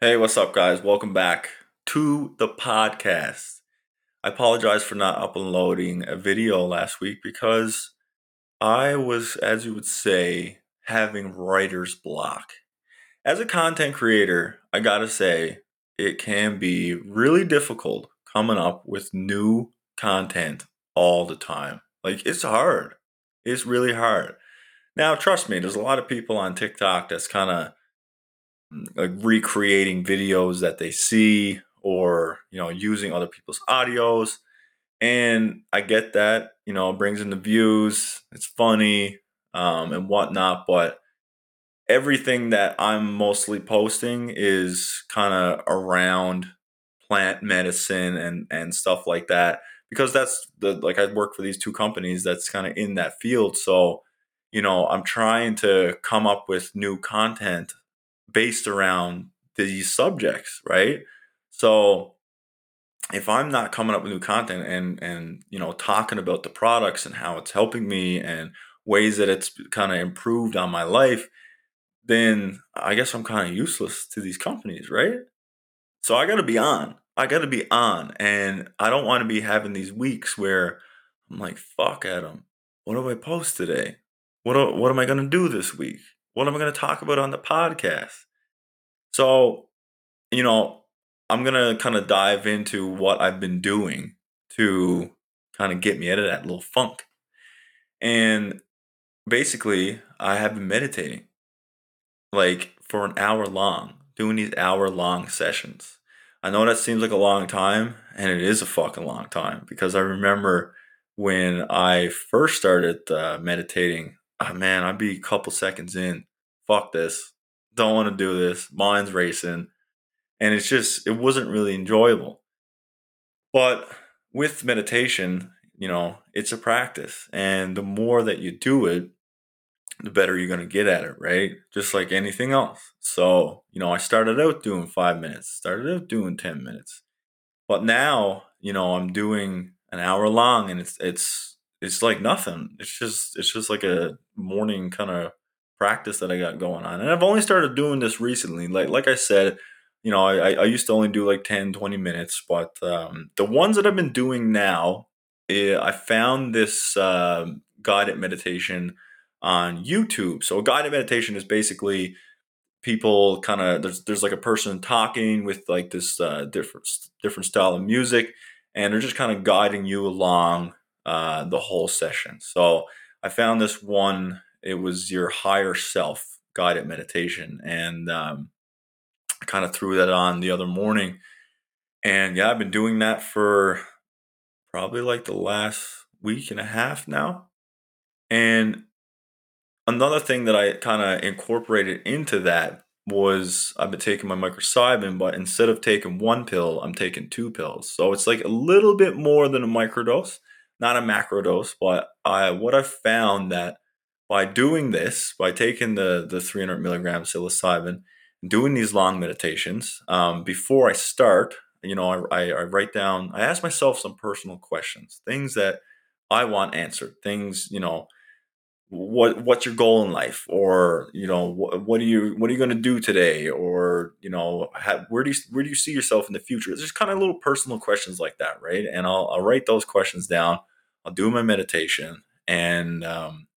Hey, what's up, guys? Welcome back to the podcast. I apologize for not uploading a video last week because I was, as you would say, having writer's block. As a content creator, I gotta say, it can be really difficult coming up with new content all the time. Like, it's hard. It's really hard. Now, trust me, there's a lot of people on TikTok that's kind of like recreating videos that they see or you know using other people's audios. And i get that you know it brings in the views it's funny um, and whatnot but everything that i'm mostly posting is kind of around plant medicine and and stuff like that because that's the like i work for these two companies that's kind of in that field. So you know i'm trying to come up with new content based around these subjects, right? So if I'm not coming up with new content and and you know talking about the products and how it's helping me and ways that it's kind of improved on my life, then I guess I'm kind of useless to these companies, right? So I got to be on. I got to be on, and I don't want to be having these weeks where I'm like, "Fuck, Adam, what do I post today? What what am I gonna do this week? What am I gonna talk about on the podcast?" So, you know, I'm going to kind of dive into what I've been doing to kind of get me out of that little funk. And basically, I have been meditating like for an hour long, doing these hour long sessions. I know that seems like a long time, and it is a fucking long time because I remember when I first started uh, meditating, oh man, I'd be a couple seconds in. Fuck this don't want to do this. Mind's racing. And it's just, it wasn't really enjoyable. But with meditation, you know, it's a practice. And the more that you do it, the better you're going to get at it, right? Just like anything else. So, you know, I started out doing five minutes, started out doing 10 minutes. But now, you know, I'm doing an hour long and it's, it's, it's like nothing. It's just, it's just like a morning kind of practice that I got going on. And I've only started doing this recently. Like like I said, you know, I, I used to only do like 10, 20 minutes, but um, the ones that I've been doing now, eh, I found this uh, guided meditation on YouTube. So a guided meditation is basically people kind of there's there's like a person talking with like this uh, different different style of music, and they're just kind of guiding you along uh, the whole session. So I found this one it was your higher self guided meditation. And um, I kind of threw that on the other morning. And yeah, I've been doing that for probably like the last week and a half now. And another thing that I kind of incorporated into that was I've been taking my microcybin, but instead of taking one pill, I'm taking two pills. So it's like a little bit more than a microdose, not a macro dose, But I what I found that by doing this, by taking the the 300 milligram psilocybin, doing these long meditations, um, before I start, you know, I, I, I write down, I ask myself some personal questions, things that I want answered, things, you know, what what's your goal in life? Or you know what, what are you what are you going to do today? Or you know where do you where do you see yourself in the future? It's just kind of little personal questions like that right? And i'll, I'll write those questions down. I'll do my meditation. And um,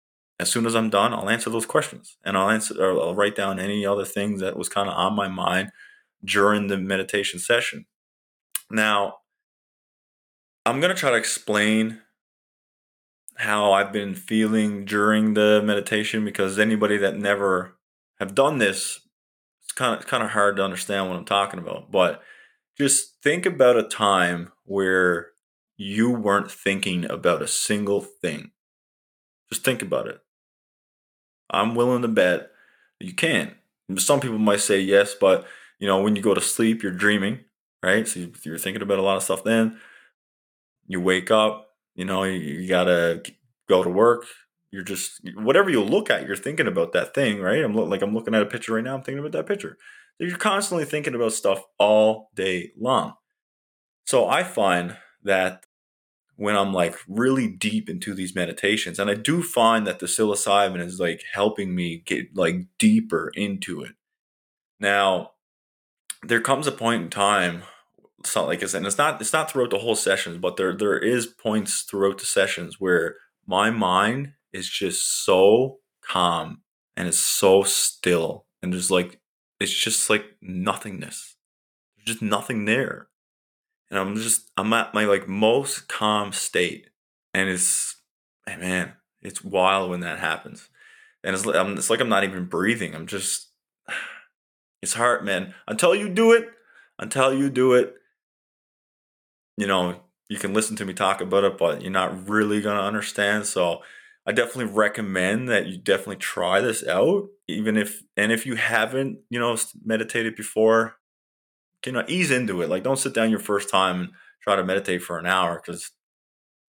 as soon as I'm done, I'll answer those questions. And I'll answer or I'll write down any other things that was kind of on my mind during the meditation session. Now, I'm going to try to explain how I've been feeling during the meditation because anybody that never have done this, it's kind of kind of hard to understand what I'm talking about. But just think about a time where you weren't thinking about a single thing. Just think about it. I'm willing to bet you can. Some people might say yes, but you know, when you go to sleep, you're dreaming, right? So you're thinking about a lot of stuff. Then you wake up, you know, you, you gotta go to work. You're just whatever you look at, you're thinking about that thing, right? I'm like I'm looking at a picture right now. I'm thinking about that picture. So you're constantly thinking about stuff all day long. So I find that when I'm like really deep into these meditations. And I do find that the psilocybin is like helping me get like deeper into it. Now, there comes a point in time so like I said, and it's not it's not throughout the whole sessions, but there there is points throughout the sessions where my mind is just so calm and it's so still and there's like it's just like nothingness. There's just nothing there. And I'm just I'm at my like most calm state. And it's man, it's wild when that happens. And it's, I'm, it's like I'm not even breathing. I'm just it's hard, man. Until you do it, until you do it, you know, you can listen to me talk about it, but you're not really going to understand. So I definitely recommend that you definitely try this out, even if, and if you haven't, you know, meditated before, you know, ease into it. Like, don't sit down your first time and try to meditate for an hour because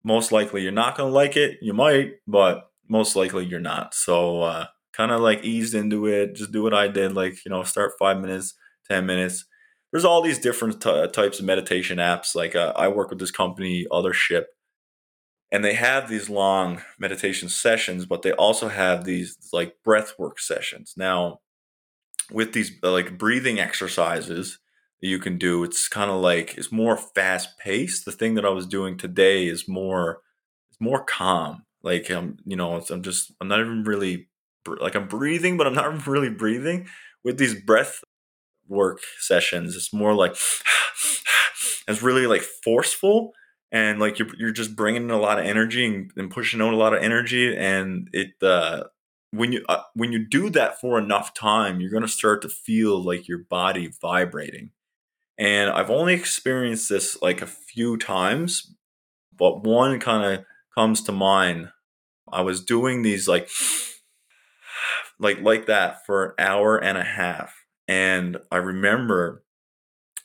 most likely you're not going to like it. You might, but most likely you're not. So, uh, kind of like ease into it. Just do what I did. Like, you know, start five minutes, 10 minutes, there's all these different t- types of meditation apps. Like uh, I work with this company, Othership, and they have these long meditation sessions, but they also have these like breath work sessions. Now, with these uh, like breathing exercises that you can do, it's kind of like it's more fast paced. The thing that I was doing today is more, it's more calm. Like I'm, you know, I'm just, I'm not even really like I'm breathing, but I'm not really breathing. With these breath work sessions. It's more like it's really like forceful and like you're you're just bringing in a lot of energy and, and pushing out a lot of energy and it uh when you uh, when you do that for enough time you're going to start to feel like your body vibrating. And i've only experienced this like a few times but one kind of comes to mind. I was doing these like like like that for an hour and a half and I remember,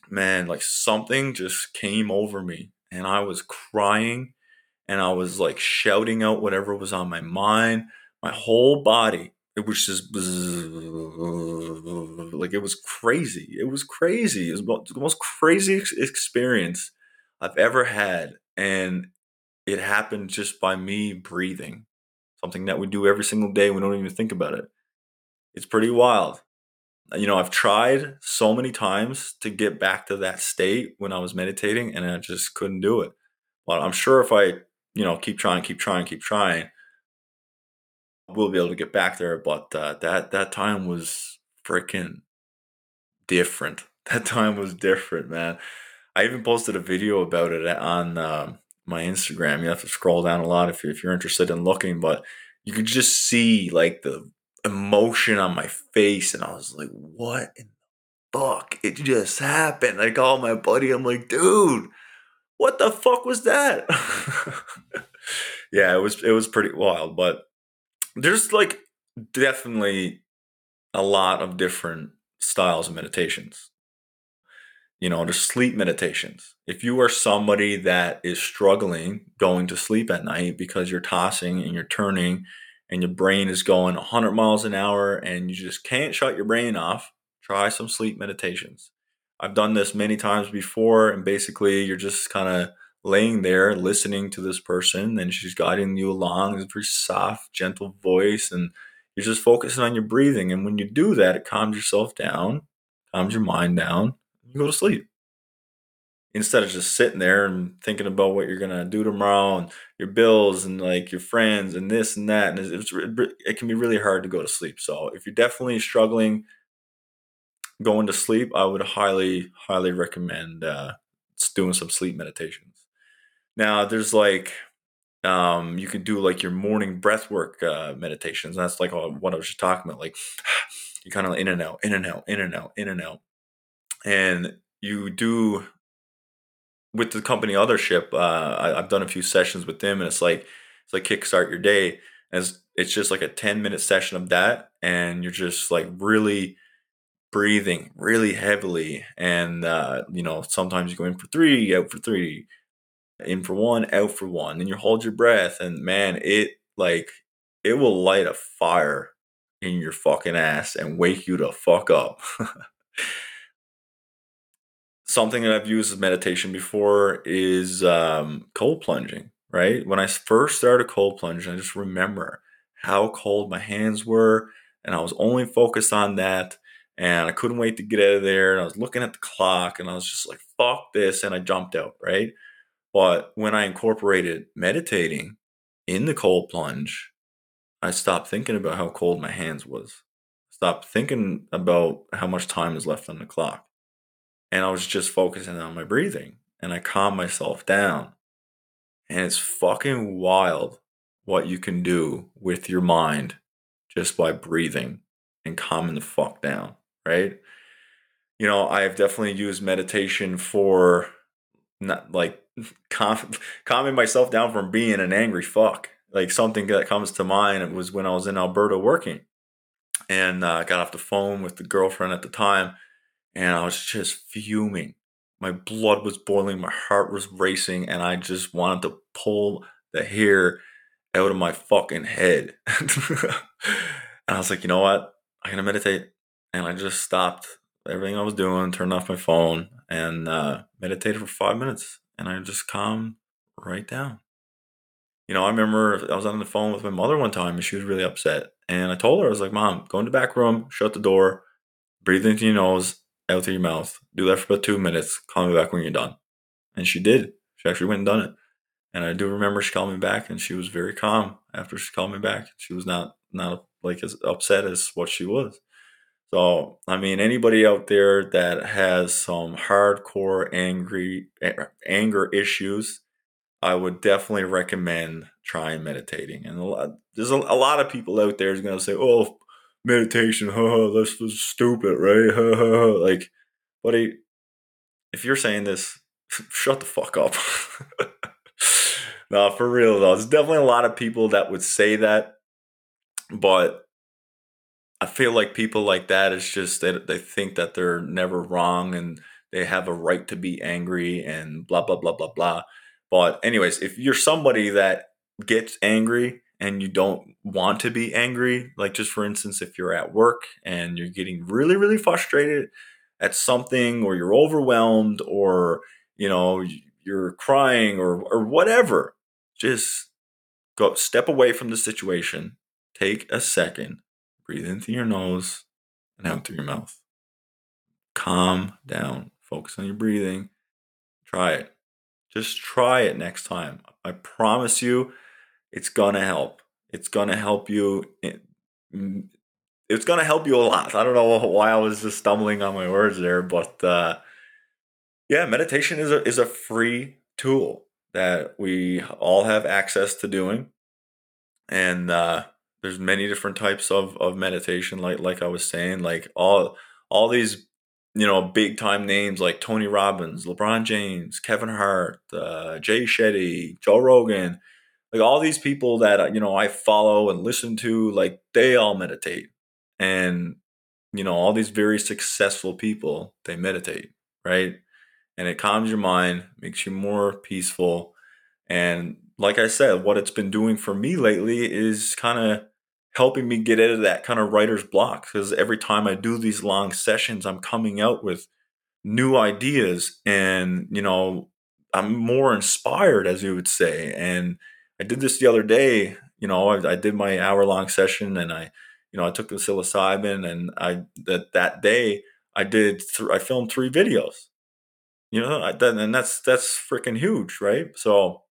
man, like something just came over me and I was crying and I was like shouting out whatever was on my mind. My whole body, it was just like it was crazy. It was crazy. It was the most crazy experience I've ever had. And it happened just by me breathing, something that we do every single day. We don't even think about it. It's pretty wild you know, I've tried so many times to get back to that state when I was meditating and I just couldn't do it. But I'm sure if I, you know, keep trying, keep trying, keep trying, we'll be able to get back there. But uh, that that time was freaking different. That time was different, man. I even posted a video about it on um, my Instagram. You have to scroll down a lot if you're, if you're interested in looking, but you could just see like the emotion on my face and I was like, what in the fuck? It just happened. I called my buddy, I'm like, dude, what the fuck was that? yeah, it was it was pretty wild, but there's like definitely a lot of different styles of meditations. You know, there's sleep meditations. If you are somebody that is struggling going to sleep at night because you're tossing and you're turning and your brain is going 100 miles an hour and you just can't shut your brain off, try some sleep meditations. I've done this many times before, and basically, you're just kind of laying there listening to this person, and she's guiding you along. It's a very soft, gentle voice, and you're just focusing on your breathing. And when you do that, it calms yourself down, calms your mind down, and you go to sleep instead of just sitting there and thinking about what you're gonna do tomorrow and your bills and like your friends and this and that, and it's, it can be really hard to go to sleep. So if you're definitely struggling going to sleep, I would highly, highly recommend uh, doing some sleep meditations. Now, there's like um, you can do like your morning breath work uh, meditations. That's like what I was just talking about. Like you kind of in and out, in and out, in and out, in and out, and you do with the company Othership, uh, I, have done a few sessions with them, and it's like it's like kickstart your day. And it's, it's just like a ten minute session of that, and you're just like really breathing really heavily, and uh, you know sometimes you go in for three, out for three, in for one, out for one, and you hold your breath, and man, it like it will light a fire in your fucking ass and wake you to fuck up. something that I've used as meditation before is um, cold plunging. Right when I first started cold plunging, I just remember how cold my hands were, and I was only focused on that. and I couldn't wait to get out of there. And I was looking at the clock and I was just like, fuck this. And I jumped out, right? But when I incorporated meditating in the cold plunge, I stopped thinking about how cold my hands was. Stopped thinking about how much time is left on the clock. And I was just focusing on my breathing and I calmed myself down. And it's fucking wild what you can do with your mind just by breathing and calming the fuck down right? You know, I've definitely used meditation for not like calm, calming myself down from being an angry fuck. Like something that comes to mind was when I was in Alberta working and uh, got off the phone with the girlfriend at the time and I was just fuming. My blood was boiling, my heart was racing, and I just wanted to pull the hair out of my fucking head. and I was like, you know what? I'm gonna meditate and I just stopped everything I was doing, turned off my phone, and uh, meditated for five minutes. And I just calmed right down. You know, I remember I was on the phone with my mother one time and she was really upset. And I told her, I was like, Mom, go in the back room, shut the door, breathe into your nose, out through your mouth. Do that for about two minutes. Call me back when you're done. And she did. She actually went and done it. And I do remember she called me back and she was very calm after she called me back. She was not not like as upset as what she was. So, I mean, anybody out there that has some hardcore angry anger issues, I would definitely recommend trying meditating. And a lot, there's a, a lot of people out there is going to say, "Oh, meditation, huh, that's stupid, right?" like, buddy, if you're saying this, shut the fuck up. no, for real though, there's definitely a lot of people that would say that, but I feel like people like that, it's just they they think that they're never wrong and they have a right to be angry and blah blah blah blah blah. But anyways, if you're somebody that gets angry and you don't want to be angry, like just for instance, if you're at work and you're getting really really frustrated at something or you're overwhelmed or you know you're crying or or whatever, just go step away from the situation, take a second Breathe in through your nose and out through your mouth. Calm down. Focus on your breathing. Try it. Just try it next time. I promise you, it's to help. It's to help you. It's to help you a lot. I don't know why I was just stumbling on my words there, but uh, yeah, meditation is a, is a free tool that we all have access to doing. And uh, there's many different types of of meditation like like I was saying like all all these you know big time names like Tony Robbins, LeBron James, Kevin Hart, uh, Jay Shetty, Joe Rogan, like all these people that you know I follow and listen to like they all meditate. And you know all these very successful people they meditate right? And it calms your mind makes you more peaceful. And like I said what it's been doing for me lately is kind of helping me get out of that kind of writer's block because every time I do these long sessions, I'm coming out with new ideas and, you know, I'm more inspired, as you would say. And I did this the other day, you know, I, I did my hour long session and I, you know, I took the psilocybin and I, that, that day I did, th- I filmed three videos, you know, I, and that's, that's freaking huge, right? So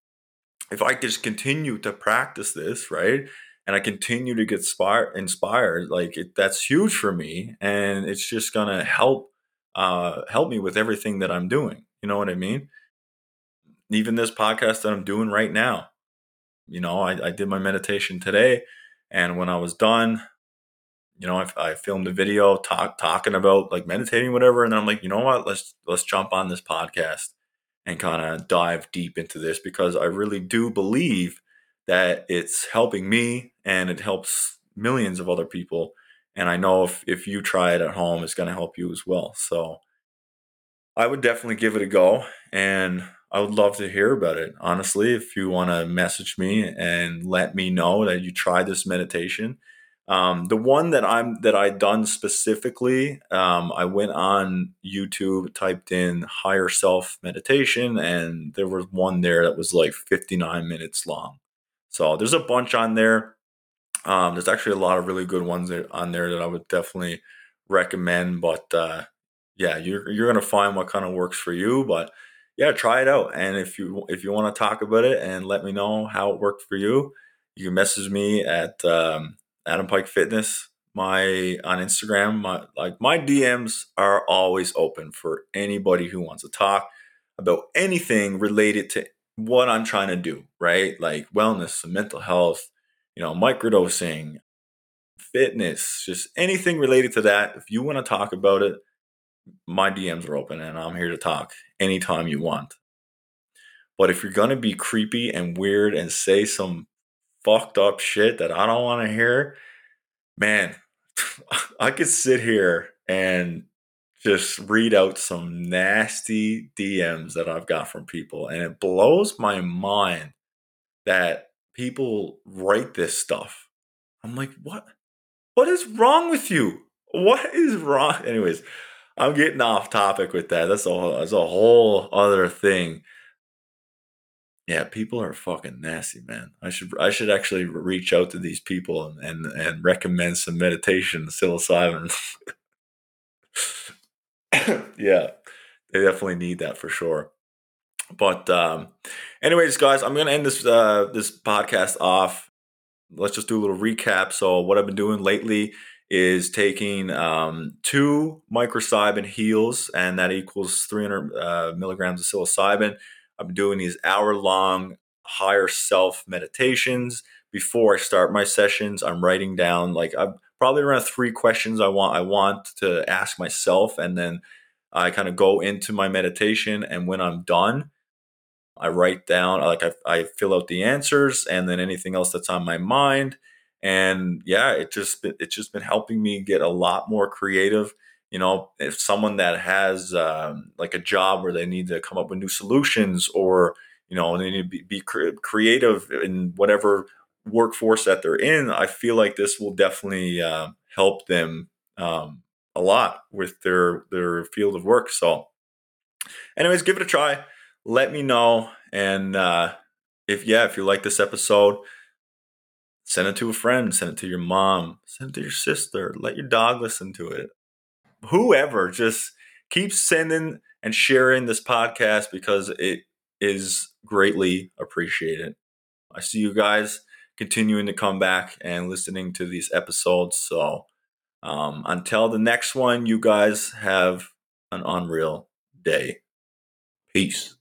if I just continue to practice this, right? and I continue to get inspired, inspired like it, that's huge for me, and it's just gonna help uh, help me with everything that I'm doing. You know what I mean? Even this podcast that I'm doing right now. You know, I, I did my meditation today, and when I was done, you know, I, I filmed a video talk, talking about like meditating, whatever, and then I'm like, you know what? Let's let's jump on this podcast and kind of dive deep into this because I really do believe that it's helping me and it helps millions of other people. And I know if, if you try it at home, it's going to help you as well. So I would definitely give it a go. And I would love to hear about it. Honestly, if you want to message me and let me know that you tried this meditation. Um, the one that I'm that I done specifically, um, I went on YouTube, typed in higher self meditation, and there was one there that was like 59 minutes long. So there's a bunch on there. Um, there's actually a lot of really good ones on there that I would definitely recommend, but uh, yeah, you're you're gonna find what kind of works for you. But yeah, try it out, and if you if you want to talk about it and let me know how it worked for you, you can message me at um, Adam Pike Fitness my on Instagram. My like my DMs are always open for anybody who wants to talk about anything related to what I'm trying to do, right? Like wellness, mental health, you know, microdosing, fitness, just anything related to that. If you want to talk about it, my DMs are open and I'm here to talk anytime you want. But if you're going to be creepy and weird and say some fucked up shit that I don't want to hear, man, I could sit here and just read out some nasty DMs that I've got from people. And it blows my mind that people write this stuff. I'm like, what? What is wrong with you? What is wrong? Anyways, I'm getting off topic with that. That's a that's a whole other thing. Yeah, people are fucking nasty, man. I should I should actually reach out to these people and and, and recommend some meditation, psilocybin. yeah, they definitely need that for sure. But um, anyways, guys, I'm gonna end this uh, this podcast off. Let's just do a little recap. So, what I've been doing lately is taking um, two microcybin heals, and that equals 300 uh, milligrams of psilocybin. I'm doing these hour long higher self meditations. Before I start my sessions, I'm writing down like I'm probably around three questions I want I want to ask myself, and then I kind of go into my meditation. And when I'm done, I write down like I, I fill out the answers, and then anything else that's on my mind. And yeah, it just it's just been helping me get a lot more creative. You know if someone that has um, like a job where they need to come up with new solutions or you know they need to be, be creative in whatever workforce that they're in i feel like this will definitely uh, help them um, a lot with their their field of work. So anyways give it a try. Let me know. And uh, if yeah if you like this episode send it to a friend send it to your mom send it to your sister let your dog listen to it whoever just keep sending and sharing this podcast because it is greatly appreciated. I see you guys continuing to come back and listening to these episodes. So um, until the next one, you guys have an unreal day. Peace.